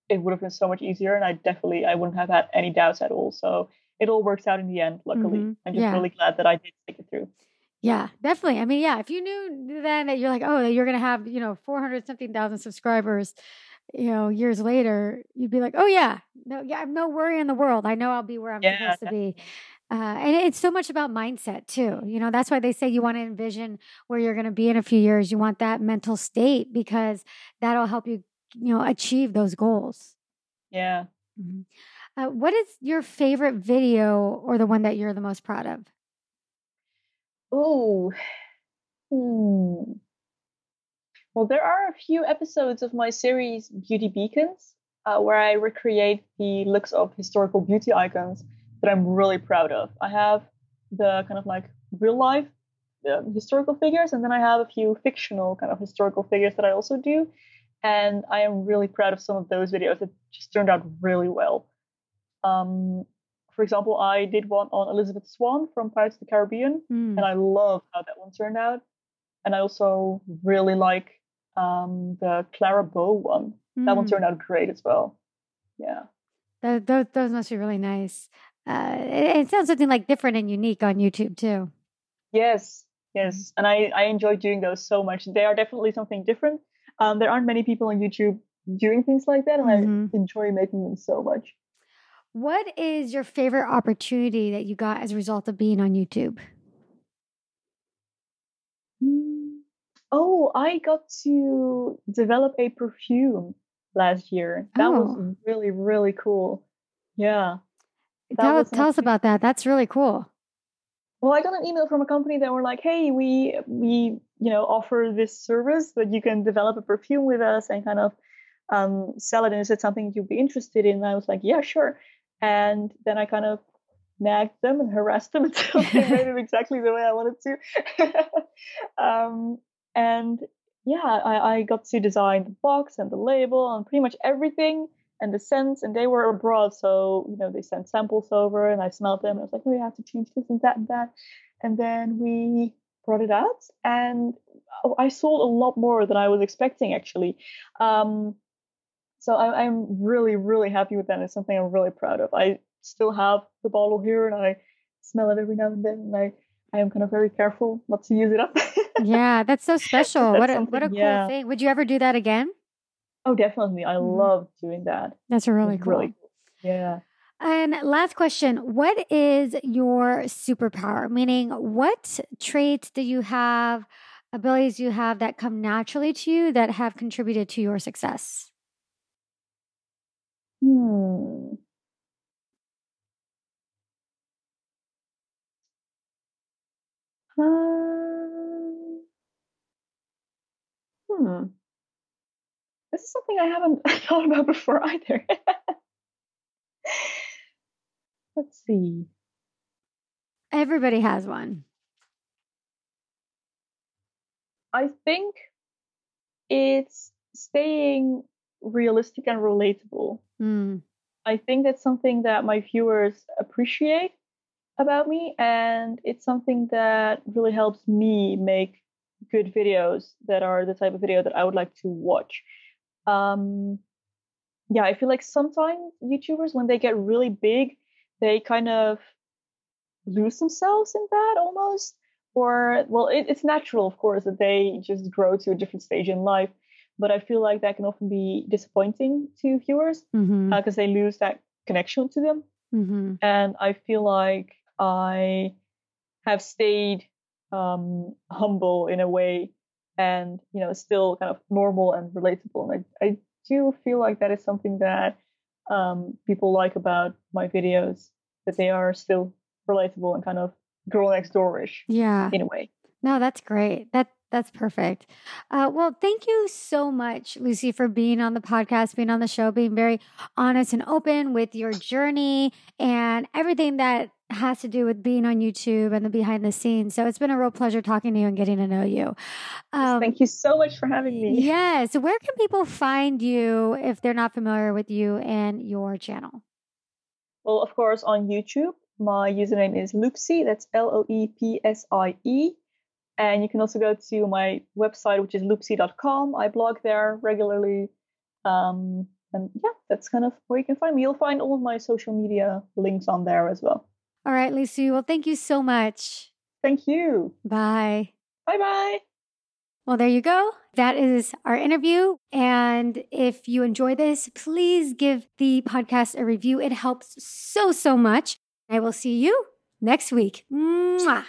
it would have been so much easier, and I definitely I wouldn't have had any doubts at all. So it all works out in the end. Luckily, Mhm. I'm just Yeah. really glad that I did stick it through. Yeah, definitely. I mean, yeah, if you knew then that you're like, oh, you're going to have, you know, 400 something thousand subscribers, you know, years later, you'd be like, oh, yeah, no, yeah, I have no worry in the world. I know I'll be where I'm Yeah, supposed to be. Uh, and it's so much about mindset too. You know, that's why they say you want to envision where you're going to be in a few years. You want that mental state because that'll help you, you know, achieve those goals. Yeah. Mhm. Uh, what is your favorite video or the one that you're the most proud of? Oh. Hmm. Well, there are a few episodes of my series Beauty Beacons uh, where I recreate the looks of historical beauty icons that I'm really proud of. I have the kind of like real life uh, historical figures, and then I have a few fictional kind of historical figures that I also do. And I am really proud of some of those videos that just turned out really well. Um, for example, I did one on Elizabeth Swann from Pirates of the Caribbean, Mm. and I love how that one turned out. And I also really like um, the Clara Bow one. That one Mm. turned out great as well. Yeah. Those, those must be really nice. Uh, it, it sounds something like different and unique on YouTube too. Yes. Yes. And I, I enjoy doing those so much. They are definitely something different. Um, there aren't many people on YouTube doing things like that, and Mhm. I enjoy making them so much. What is your favorite opportunity that you got as a result of being on YouTube? Mm, Oh, I got to develop a perfume last year. That was Oh, really, really cool. Yeah, tell, tell us about that. That's really cool. Well, I got an email from a company that were like, "Hey, we we you know offer this service that you can develop a perfume with us and kind of um, sell it. And is it something you'd be interested in?" And I was like, "Yeah, sure." And then I kind of nagged them and harassed them until they made it exactly the way I wanted to. um, and yeah, I, I got to design the box and the label and pretty much everything and the scents. And they were abroad, so you know they sent samples over, and I smelled them. And I was like, "Oh, you have to change this and that and that." And then we brought it out, and I sold a lot more than I was expecting actually. Um, so I, I'm really, really happy with that. It's something I'm really proud of. I still have the bottle here, and I smell it every now and then, and I, I am kind of very careful not to use it up. Yeah, that's so special. What a what a cool yeah. thing. Would you ever do that again? Oh, definitely. I Mhm. love doing that. That's really was really cool. cool. Yeah. And last question, what is your superpower? Meaning, what traits do you have, abilities you have that come naturally to you that have contributed to your success? Hmm. Um, hmm. This is something I haven't thought about before either. Let's see. Everybody has one. I think it's staying realistic and relatable. Mm, I think that's something that my viewers appreciate about me, and it's something that really helps me make good videos that are the type of video that I would like to watch. Um, yeah, I feel like sometimes YouTubers, when they get really big, they kind of lose themselves in that almost. Or, well, it, it's natural, of course, that they just grow to a different stage in life. But I feel like that can often be disappointing to viewers because they lose that connection to them. hmm And I feel like I have stayed um, humble in a way and, you know, still kind of normal and relatable. And I, I do feel like that is something that um, people like about my videos, that they are still relatable and kind of girl next door-ish Yeah. in a way. No, that's great. That that's perfect. Uh, well, thank you so much, Lucy, for being on the podcast, being on the show, being very honest and open with your journey and everything that has to do with being on YouTube and the behind the scenes. So it's been a real pleasure talking to you and getting to know you. Um, Thank you so much for having me. Yes. So where can people find you if they're not familiar with you and your channel? Well, of course, on YouTube, my username is Loepsie. That's L O E P S I E. And you can also go to my website, which is loepsie.com. I blog there regularly. Um, and yeah, that's kind of where you can find me. You'll find all of my social media links on there as well. All right, Lucy. Well, thank you so much. Thank you. Bye. Bye bye. Well, there you go. That is our interview. And if you enjoy this, please give the podcast a review. It helps so, so much. I will see you next week. Mwah.